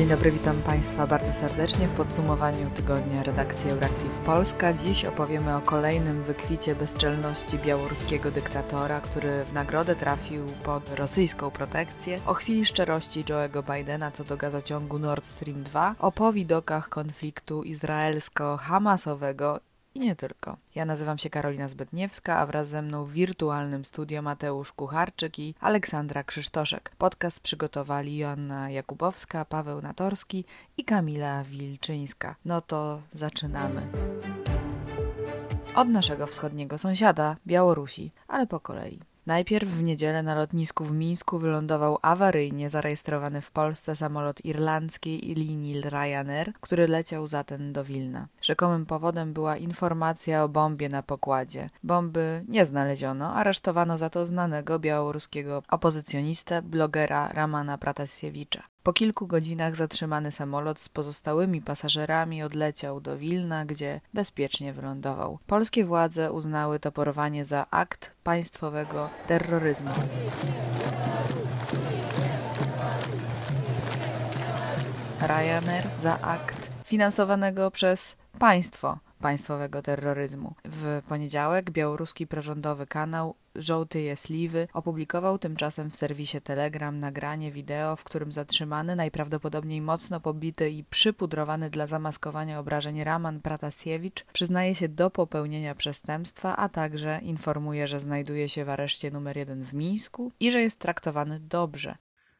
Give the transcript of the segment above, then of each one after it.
Dzień dobry, witam Państwa bardzo serdecznie w podsumowaniu tygodnia redakcji Euractiv Polska. Dziś opowiemy o kolejnym wykwicie bezczelności białoruskiego dyktatora, który w nagrodę trafił pod rosyjską protekcję, o chwili szczerości Joe'ego Bidena co do gazociągu Nord Stream 2, o powidokach konfliktu izraelsko-hamasowego i nie tylko. Ja nazywam się Karolina Zbytniewska, a wraz ze mną w wirtualnym studio Mateusz Kucharczyk i Aleksandra Krzysztoszek. Podcast przygotowali Joanna Jakubowska, Paweł Natorski i Kamila Wilczyńska. No to zaczynamy. Od naszego wschodniego sąsiada, Białorusi, ale po kolei. Najpierw w niedzielę na lotnisku w Mińsku wylądował awaryjnie zarejestrowany w Polsce samolot irlandzkiej linii Ryanair, który leciał zatem do Wilna. Rzekomym powodem była informacja o bombie na pokładzie. Bomby nie znaleziono, aresztowano za to znanego białoruskiego opozycjonistę, blogera Ramana Pratasiewicza. Po kilku godzinach zatrzymany samolot z pozostałymi pasażerami odleciał do Wilna, gdzie bezpiecznie wylądował. Polskie władze uznały to porwanie za akt państwowego terroryzmu. Ryanair za akt finansowanego przez państwo państwowego terroryzmu. W poniedziałek białoruski prorządowy kanał Żołty Jesliwy opublikował tymczasem w serwisie Telegram nagranie wideo, w którym zatrzymany, najprawdopodobniej mocno pobity i przypudrowany dla zamaskowania obrażeń Raman Pratasiewicz przyznaje się do popełnienia przestępstwa, a także informuje, że znajduje się w areszcie numer jeden w Mińsku i że jest traktowany dobrze.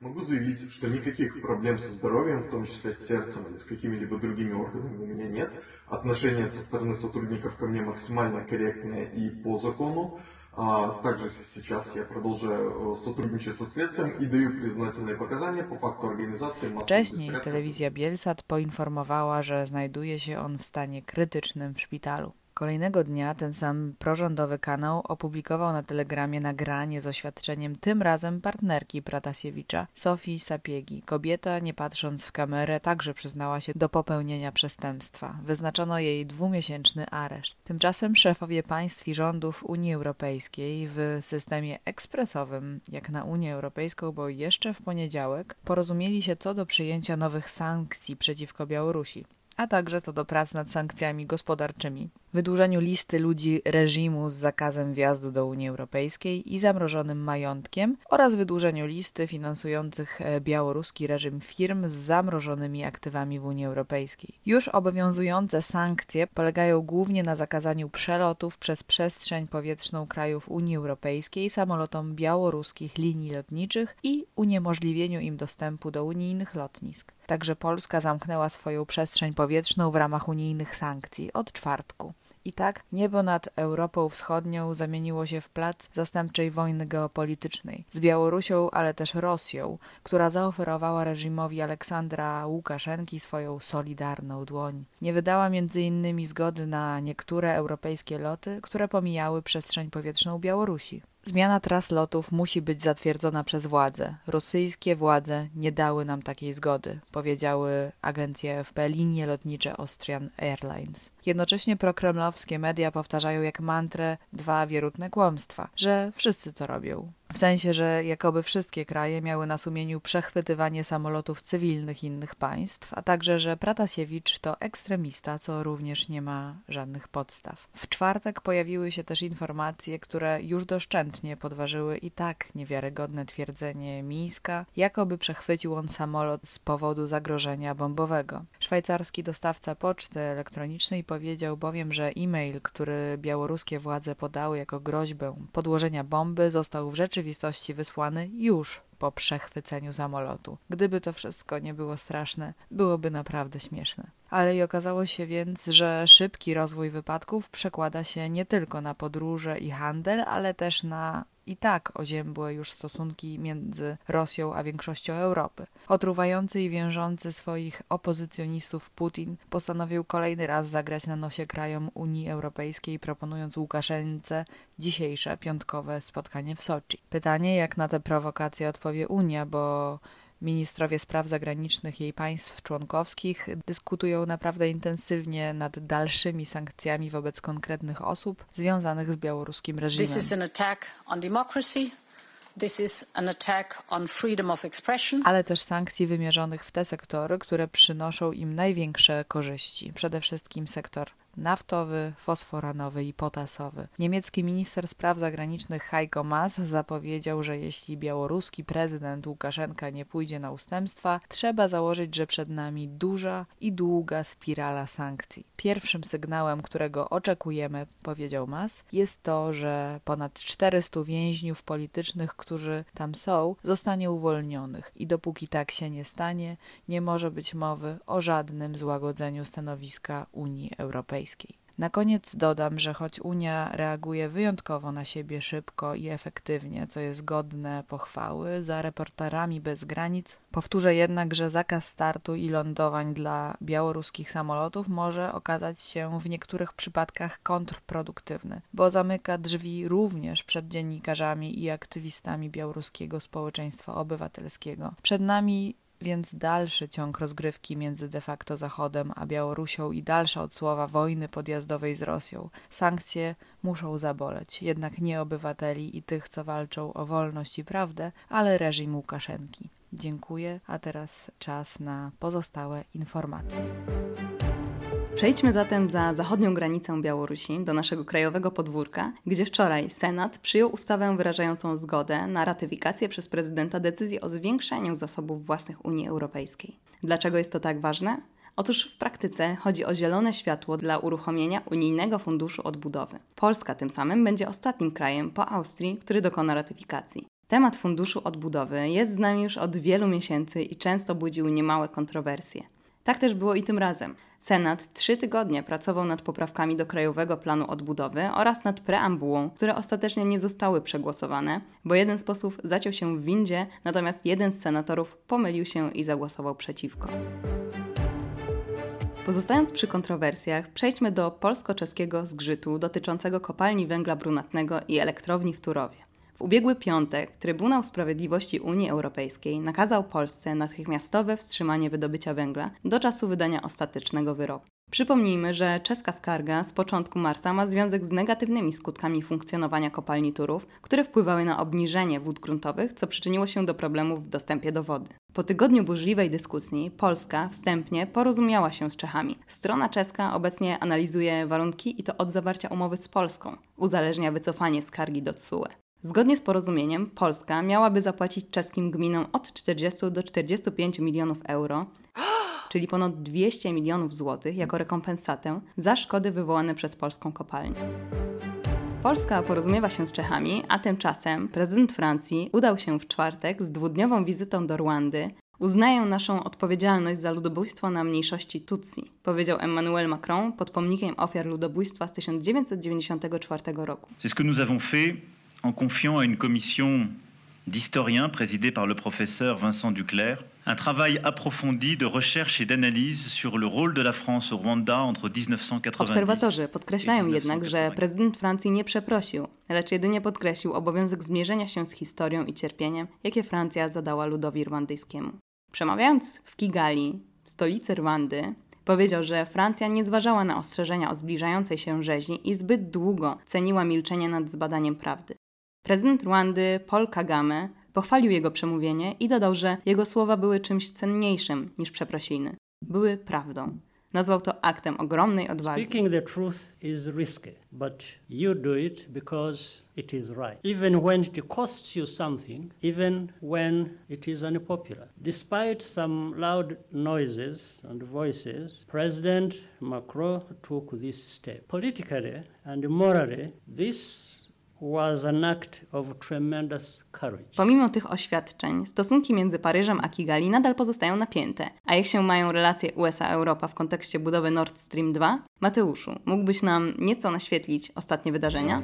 Могу заявить, что никаких проблем со здоровьем, в том числе с сердцем или с какими-либо другими органами у меня нет. Отношения со стороны сотрудников ко мне максимально корректные и по закону. А также сейчас я продолжаю сотрудничать со следствием и даю признательные показания по факту организации массовых Wcześniej telewizja Bielsat poinformowała, że znajduje się on w stanie krytycznym w szpitalu. Kolejnego dnia ten sam prorządowy kanał opublikował na telegramie nagranie z oświadczeniem tym razem partnerki Pratasiewicza, Sofii Sapiegi. Kobieta, nie patrząc w kamerę, także przyznała się do popełnienia przestępstwa. Wyznaczono jej dwumiesięczny areszt. Tymczasem szefowie państw i rządów Unii Europejskiej w systemie ekspresowym, jak na Unię Europejską, bo jeszcze w poniedziałek, porozumieli się co do przyjęcia nowych sankcji przeciwko Białorusi a także co do prac nad sankcjami gospodarczymi, wydłużeniu listy ludzi reżimu z zakazem wjazdu do Unii Europejskiej i zamrożonym majątkiem oraz wydłużeniu listy finansujących e, białoruski reżim firm z zamrożonymi aktywami w Unii Europejskiej. Już obowiązujące sankcje polegają głównie na zakazaniu przelotów przez przestrzeń powietrzną krajów Unii Europejskiej samolotom białoruskich linii lotniczych i uniemożliwieniu im dostępu do unijnych lotnisk. Także Polska zamknęła swoją przestrzeń powietrzną w ramach unijnych sankcji od czwartku. I tak niebo nad Europą Wschodnią zamieniło się w plac zastępczej wojny geopolitycznej z Białorusią, ale też Rosją, która zaoferowała reżimowi Aleksandra Łukaszenki swoją solidarną dłoń. Nie wydała między innymi zgody na niektóre europejskie loty, które pomijały przestrzeń powietrzną Białorusi. Zmiana tras lotów musi być zatwierdzona przez władze. Rosyjskie władze nie dały nam takiej zgody, powiedziały agencje FP linie lotnicze Austrian Airlines. Jednocześnie prokremlowskie media powtarzają jak mantrę dwa wierutne kłamstwa, że wszyscy to robią. W sensie, że jakoby wszystkie kraje miały na sumieniu przechwytywanie samolotów cywilnych innych państw, a także, że Pratasiewicz to ekstremista, co również nie ma żadnych podstaw. W czwartek pojawiły się też informacje, które już doszczętnie podważyły i tak niewiarygodne twierdzenie Mińska, jakoby przechwycił on samolot z powodu zagrożenia bombowego. Szwajcarski dostawca poczty elektronicznej powiedział bowiem, że e-mail, który białoruskie władze podały jako groźbę podłożenia bomby, został w rzeczywistości wysłany już po przechwyceniu samolotu. Gdyby to wszystko nie było straszne, byłoby naprawdę śmieszne. Ale i okazało się więc, że szybki rozwój wypadków przekłada się nie tylko na podróże i handel, ale też na i tak oziębłe już stosunki między Rosją a większością Europy. Otruwający i wiążący swoich opozycjonistów Putin postanowił kolejny raz zagrać na nosie krajom Unii Europejskiej, proponując Łukaszence dzisiejsze piątkowe spotkanie w Soczi. Pytanie, jak na te prowokacje odpowie Unia, bo Ministrowie spraw zagranicznych jej państw członkowskich dyskutują naprawdę intensywnie nad dalszymi sankcjami wobec konkretnych osób związanych z białoruskim reżimem. This is an attack on democracy, ale też sankcji wymierzonych w te sektory, które przynoszą im największe korzyści, przede wszystkim sektor naftowy, fosforanowy i potasowy. Niemiecki minister spraw zagranicznych Heiko Maas zapowiedział, że jeśli białoruski prezydent Łukaszenka nie pójdzie na ustępstwa, trzeba założyć, że przed nami duża i długa spirala sankcji. Pierwszym sygnałem, którego oczekujemy, powiedział Maas, jest to, że ponad 400 więźniów politycznych, którzy tam są, zostanie uwolnionych i dopóki tak się nie stanie, nie może być mowy o żadnym złagodzeniu stanowiska Unii Europejskiej. Na koniec dodam, że choć Unia reaguje wyjątkowo na siebie szybko i efektywnie, co jest godne pochwały, za reporterami bez granic, powtórzę jednak, że zakaz startu i lądowań dla białoruskich samolotów może okazać się w niektórych przypadkach kontrproduktywny, bo zamyka drzwi również przed dziennikarzami i aktywistami białoruskiego społeczeństwa obywatelskiego. Przed nami więc dalszy ciąg rozgrywki między de facto Zachodem a Białorusią i dalsza odsłowa wojny podjazdowej z Rosją. Sankcje muszą zaboleć, jednak nie obywateli i tych, co walczą o wolność i prawdę, ale reżim Łukaszenki. Dziękuję, a teraz czas na pozostałe informacje. Przejdźmy zatem za zachodnią granicę Białorusi do naszego krajowego podwórka, gdzie wczoraj Senat przyjął ustawę wyrażającą zgodę na ratyfikację przez prezydenta decyzji o zwiększeniu zasobów własnych Unii Europejskiej. Dlaczego jest to tak ważne? Otóż w praktyce chodzi o zielone światło dla uruchomienia unijnego funduszu odbudowy. Polska tym samym będzie ostatnim krajem po Austrii, który dokona ratyfikacji. Temat funduszu odbudowy jest z nami już od wielu miesięcy i często budził niemałe kontrowersje. Tak też było i tym razem. Senat trzy tygodnie pracował nad poprawkami do Krajowego Planu Odbudowy oraz nad preambułą, które ostatecznie nie zostały przegłosowane, bo jeden z posłów zaciął się w windzie, natomiast jeden z senatorów pomylił się i zagłosował przeciwko. Pozostając przy kontrowersjach, przejdźmy do polsko-czeskiego zgrzytu dotyczącego kopalni węgla brunatnego i elektrowni w Turowie. W ubiegły piątek Trybunał Sprawiedliwości Unii Europejskiej nakazał Polsce natychmiastowe wstrzymanie wydobycia węgla do czasu wydania ostatecznego wyroku. Przypomnijmy, że czeska skarga z początku marca ma związek z negatywnymi skutkami funkcjonowania kopalni Turów, które wpływały na obniżenie wód gruntowych, co przyczyniło się do problemów w dostępie do wody. Po tygodniu burzliwej dyskusji Polska wstępnie porozumiała się z Czechami. Strona czeska obecnie analizuje warunki i to od zawarcia umowy z Polską. Uzależnia wycofanie skargi do TSUE. Zgodnie z porozumieniem Polska miałaby zapłacić czeskim gminom od 40 do 45 milionów euro, czyli ponad 200 milionów złotych jako rekompensatę za szkody wywołane przez polską kopalnię. Polska porozumiewa się z Czechami, a tymczasem prezydent Francji udał się w czwartek z dwudniową wizytą do Rwandy. Uznaję naszą odpowiedzialność za ludobójstwo na mniejszości Tutsi, powiedział Emmanuel Macron pod pomnikiem ofiar ludobójstwa z 1994 roku. C'est ce que nous avons fait en confiant à une commission d'historiens présidée par le professeur Vincent Duclerc un travail approfondi de recherche et d'analyse sur le rôle de la France au Rwanda entre 1990 Obserwatorzy podkreślają jednak, że prezydent Francji nie przeprosił, lecz jedynie podkreślił obowiązek zmierzenia się z historią i cierpieniem, jakie Francja zadała ludowi rwandyjskiemu. Przemawiając w Kigali, stolicy Rwandy, powiedział, że Francja nie zważała na ostrzeżenia o zbliżającej się rzezi i zbyt długo ceniła milczenie nad zbadaniem prawdy. Prezydent Rwandy Paul Kagame pochwalił jego przemówienie i dodał, że jego słowa były czymś cenniejszym niż przeprosiny. Były prawdą. Nazwał to aktem ogromnej odwagi. Speaking the truth is risky, but you do it because it is right. Even when it costs you something, even when it is unpopular. Despite some loud noises and voices, President Macron took this step. Politically and morally, this Pomimo tych oświadczeń, stosunki między Paryżem a Kigali nadal pozostają napięte. A jak się mają relacje USA-Europa w kontekście budowy Nord Stream 2? Mateuszu, mógłbyś nam nieco naświetlić ostatnie wydarzenia?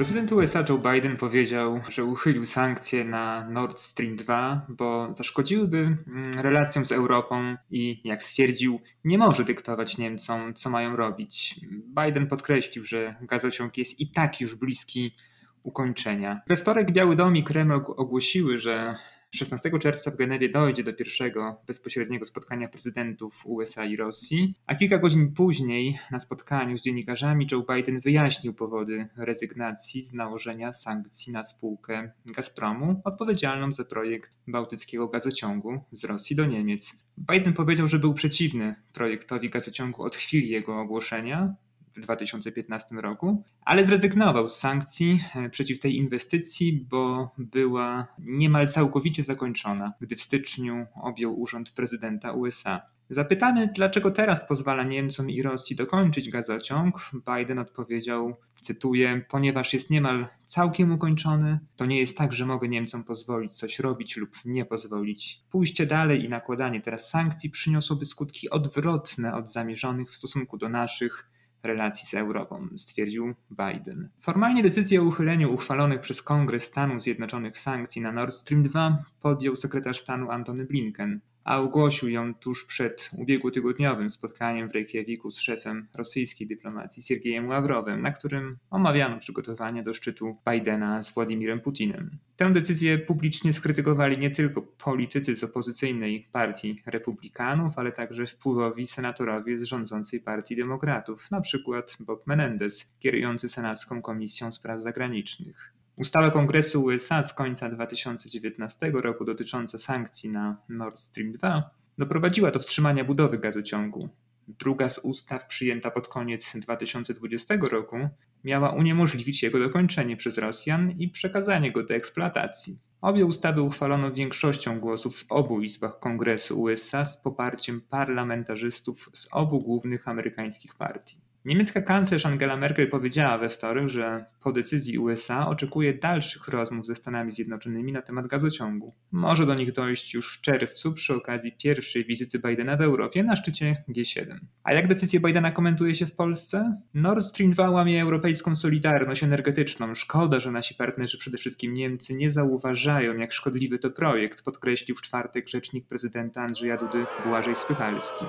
Prezydent USA Joe Biden powiedział, że uchylił sankcje na Nord Stream 2, bo zaszkodziłyby mm, relacjom z Europą i, jak stwierdził, nie może dyktować Niemcom, co mają robić. Biden podkreślił, że gazociąg jest i tak już bliski ukończenia. We wtorek Biały Dom i Kreml ogłosiły, że 16 czerwca w Genewie dojdzie do pierwszego bezpośredniego spotkania prezydentów USA i Rosji, a kilka godzin później na spotkaniu z dziennikarzami Joe Biden wyjaśnił powody rezygnacji z nałożenia sankcji na spółkę Gazpromu odpowiedzialną za projekt bałtyckiego gazociągu z Rosji do Niemiec. Biden powiedział, że był przeciwny projektowi gazociągu od chwili jego ogłoszenia, w 2015 roku, ale zrezygnował z sankcji e, przeciw tej inwestycji, bo była niemal całkowicie zakończona, gdy w styczniu objął urząd prezydenta USA. Zapytany, dlaczego teraz pozwala Niemcom i Rosji dokończyć gazociąg, Biden odpowiedział, cytuję, ponieważ jest niemal całkiem ukończony, to nie jest tak, że mogę Niemcom pozwolić coś robić lub nie pozwolić. Pójście dalej i nakładanie teraz sankcji przyniosłoby skutki odwrotne od zamierzonych w stosunku do naszych relacji z Europą, stwierdził Biden. Formalnie decyzję o uchyleniu uchwalonych przez Kongres Stanów Zjednoczonych sankcji na Nord Stream 2 podjął sekretarz stanu Antony Blinken a ogłosił ją tuż przed ubiegłotygodniowym spotkaniem w Reykjaviku z szefem rosyjskiej dyplomacji Siergiejem Ławrowem, na którym omawiano przygotowania do szczytu Bidena z Władimirem Putinem. Tę decyzję publicznie skrytykowali nie tylko politycy z opozycyjnej partii republikanów, ale także wpływowi senatorowie z rządzącej partii demokratów, np. Bob Menendez, kierujący Senacką Komisją Spraw Zagranicznych. Ustawa Kongresu USA z końca 2019 roku dotycząca sankcji na Nord Stream 2 doprowadziła do wstrzymania budowy gazociągu. Druga z ustaw przyjęta pod koniec 2020 roku miała uniemożliwić jego dokończenie przez Rosjan i przekazanie go do eksploatacji. Obie ustawy uchwalono większością głosów w obu izbach Kongresu USA z poparciem parlamentarzystów z obu głównych amerykańskich partii. Niemiecka kanclerz Angela Merkel powiedziała we wtorek, że po decyzji USA oczekuje dalszych rozmów ze Stanami Zjednoczonymi na temat gazociągu. Może do nich dojść już w czerwcu przy okazji pierwszej wizyty Bidena w Europie na szczycie G7. A jak decyzję Bidena komentuje się w Polsce? Nord Stream 2 łamie europejską solidarność energetyczną. Szkoda, że nasi partnerzy, przede wszystkim Niemcy, nie zauważają, jak szkodliwy to projekt, podkreślił w czwartek rzecznik prezydenta Andrzeja Dudy Błażej Spychalski.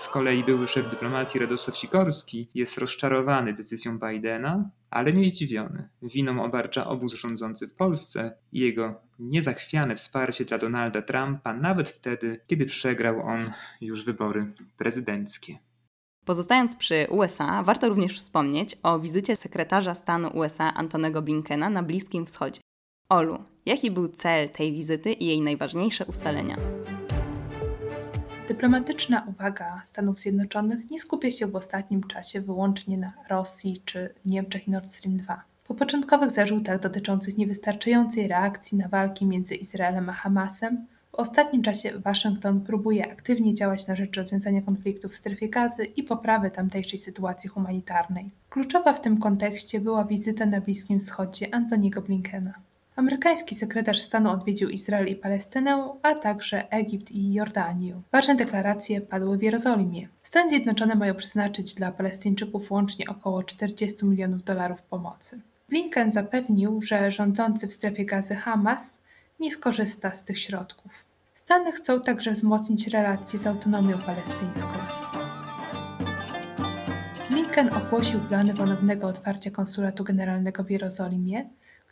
Z kolei były szef dyplomacji Radosław Sikorski jest rozczarowany decyzją Bidena, ale nie zdziwiony. Winą obarcza obóz rządzący w Polsce i jego niezachwiane wsparcie dla Donalda Trumpa, nawet wtedy, kiedy przegrał on już wybory prezydenckie. Pozostając przy USA, warto również wspomnieć o wizycie sekretarza stanu USA Antonego Blinkena na Bliskim Wschodzie. Olu, jaki był cel tej wizyty i jej najważniejsze ustalenia? Dyplomatyczna uwaga Stanów Zjednoczonych nie skupia się w ostatnim czasie wyłącznie na Rosji czy Niemczech i Nord Stream 2. Po początkowych zarzutach dotyczących niewystarczającej reakcji na walki między Izraelem a Hamasem, w ostatnim czasie Waszyngton próbuje aktywnie działać na rzecz rozwiązania konfliktu w strefie gazy i poprawy tamtejszej sytuacji humanitarnej. Kluczowa w tym kontekście była wizyta na Bliskim Wschodzie Antoniego Blinkena. Amerykański sekretarz stanu odwiedził Izrael i Palestynę, a także Egipt i Jordanię. Ważne deklaracje padły w Jerozolimie. Stany Zjednoczone mają przeznaczyć dla Palestyńczyków łącznie około 40 milionów dolarów pomocy. Blinken zapewnił, że rządzący w strefie gazy Hamas nie skorzysta z tych środków. Stany chcą także wzmocnić relacje z autonomią palestyńską. Blinken ogłosił plany ponownego otwarcia konsulatu generalnego w Jerozolimie,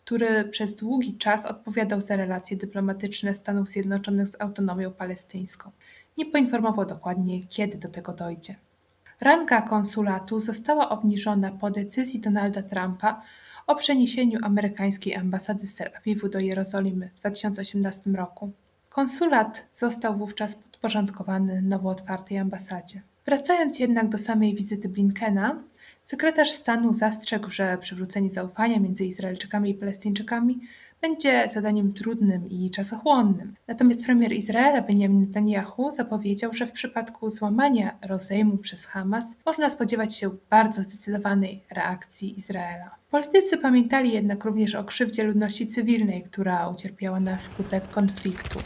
który przez długi czas odpowiadał za relacje dyplomatyczne Stanów Zjednoczonych z autonomią palestyńską. Nie poinformował dokładnie, kiedy do tego dojdzie. Ranga konsulatu została obniżona po decyzji Donalda Trumpa o przeniesieniu amerykańskiej ambasady z Tel Awiwu do Jerozolimy w 2018 roku. Konsulat został wówczas podporządkowany nowo otwartej ambasadzie. Wracając jednak do samej wizyty Blinkena, Sekretarz stanu zastrzegł, że przywrócenie zaufania między Izraelczykami i Palestyńczykami będzie zadaniem trudnym i czasochłonnym. Natomiast premier Izraela Benjamin Netanyahu zapowiedział, że w przypadku złamania rozejmu przez Hamas można spodziewać się bardzo zdecydowanej reakcji Izraela. Politycy pamiętali jednak również o krzywdzie ludności cywilnej, która ucierpiała na skutek konfliktu.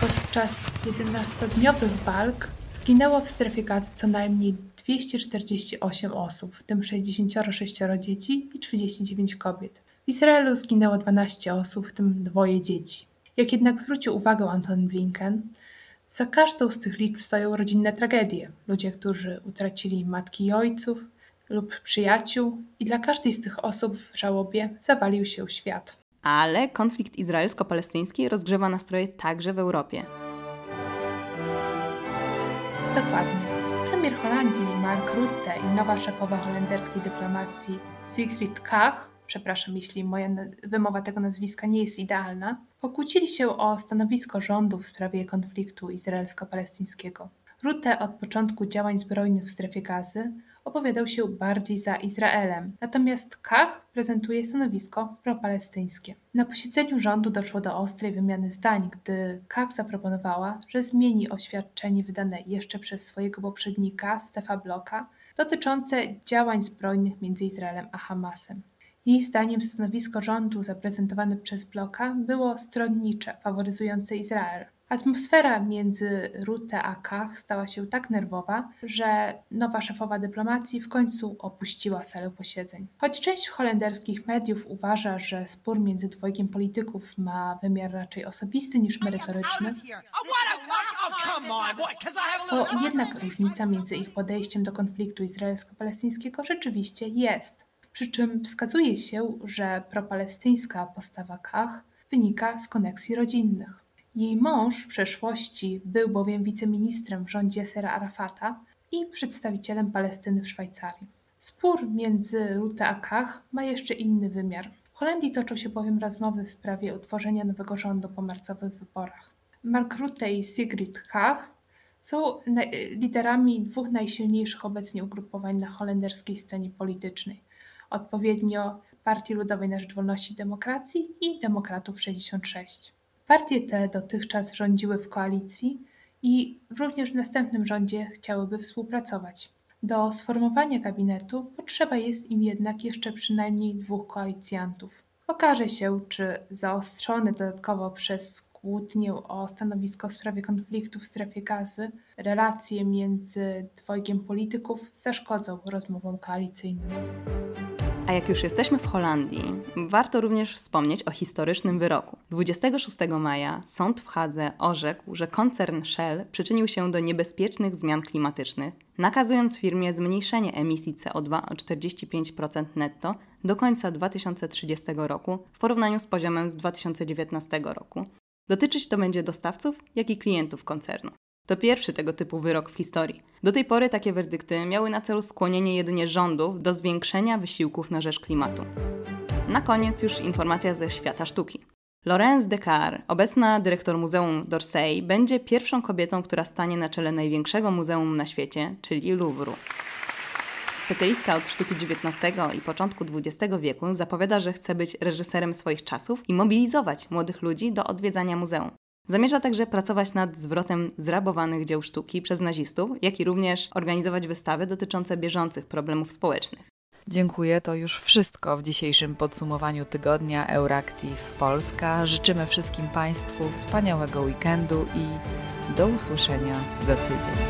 Podczas 11-dniowych walk zginęło w strefie gazy co najmniej 248 osób, w tym 66 dzieci i 39 kobiet. W Izraelu zginęło 12 osób, w tym dwoje dzieci. Jak jednak zwrócił uwagę Anton Blinken, za każdą z tych liczb stoją rodzinne tragedie. Ludzie, którzy utracili matki i ojców lub przyjaciół, i dla każdej z tych osób w żałobie zawalił się świat. Ale konflikt izraelsko-palestyński rozgrzewa nastroje także w Europie. Dokładnie. Holandii Mark Rutte i nowa szefowa holenderskiej dyplomacji Sigrid Kaag, przepraszam jeśli moja wymowa tego nazwiska nie jest idealna, pokłócili się o stanowisko rządu w sprawie konfliktu izraelsko-palestyńskiego. Rutte od początku działań zbrojnych w strefie gazy opowiadał się bardziej za Izraelem, natomiast Kach prezentuje stanowisko propalestyńskie. Na posiedzeniu rządu doszło do ostrej wymiany zdań, gdy Kach zaproponowała, że zmieni oświadczenie wydane jeszcze przez swojego poprzednika, Stefa Bloka, dotyczące działań zbrojnych między Izraelem a Hamasem. Jej zdaniem stanowisko rządu zaprezentowane przez Bloka było stronnicze, faworyzujące Izrael. Atmosfera między Rutte a Kach stała się tak nerwowa, że nowa szefowa dyplomacji w końcu opuściła salę posiedzeń. Choć część holenderskich mediów uważa, że spór między dwojgiem polityków ma wymiar raczej osobisty niż merytoryczny, to jednak różnica między ich podejściem do konfliktu izraelsko-palestyńskiego rzeczywiście jest. Przy czym wskazuje się, że propalestyńska postawa Kach wynika z koneksji rodzinnych. Jej mąż w przeszłości był bowiem wiceministrem w rządzie Sera Arafata i przedstawicielem Palestyny w Szwajcarii. Spór między Rutte a Kach ma jeszcze inny wymiar. W Holandii toczą się bowiem rozmowy w sprawie utworzenia nowego rządu po marcowych wyborach. Mark Rutte i Sigrid Kach są liderami dwóch najsilniejszych obecnie ugrupowań na holenderskiej scenie politycznej, odpowiednio Partii Ludowej na Rzecz Wolności i Demokracji i Demokratów 66. Partie te dotychczas rządziły w koalicji i również w następnym rządzie chciałyby współpracować. Do sformowania gabinetu potrzeba jest im jednak jeszcze przynajmniej dwóch koalicjantów. Okaże się, czy zaostrzone dodatkowo przez kłótnię o stanowisko w sprawie konfliktu w strefie gazy, relacje między dwojgiem polityków zaszkodzą rozmowom koalicyjnym. A jak już jesteśmy w Holandii, warto również wspomnieć o historycznym wyroku. 26 maja sąd w Hadze orzekł, że koncern Shell przyczynił się do niebezpiecznych zmian klimatycznych, nakazując firmie zmniejszenie emisji CO2 o 45% netto do końca 2030 roku w porównaniu z poziomem z 2019 roku. Dotyczyć to będzie dostawców, jak i klientów koncernu. To pierwszy tego typu wyrok w historii. Do tej pory takie werdykty miały na celu skłonienie jedynie rządów do zwiększenia wysiłków na rzecz klimatu. Na koniec już informacja ze świata sztuki. Laurence Descartes, obecna dyrektor Muzeum d'Orsay, będzie pierwszą kobietą, która stanie na czele największego muzeum na świecie, czyli Louvru. Specjalistka od sztuki XIX i początku XX wieku zapowiada, że chce być reżyserem swoich czasów i mobilizować młodych ludzi do odwiedzania muzeum. Zamierza także pracować nad zwrotem zrabowanych dzieł sztuki przez nazistów, jak i również organizować wystawy dotyczące bieżących problemów społecznych. Dziękuję, to już wszystko w dzisiejszym podsumowaniu tygodnia Euractiv Polska. Życzymy wszystkim Państwu wspaniałego weekendu i do usłyszenia za tydzień.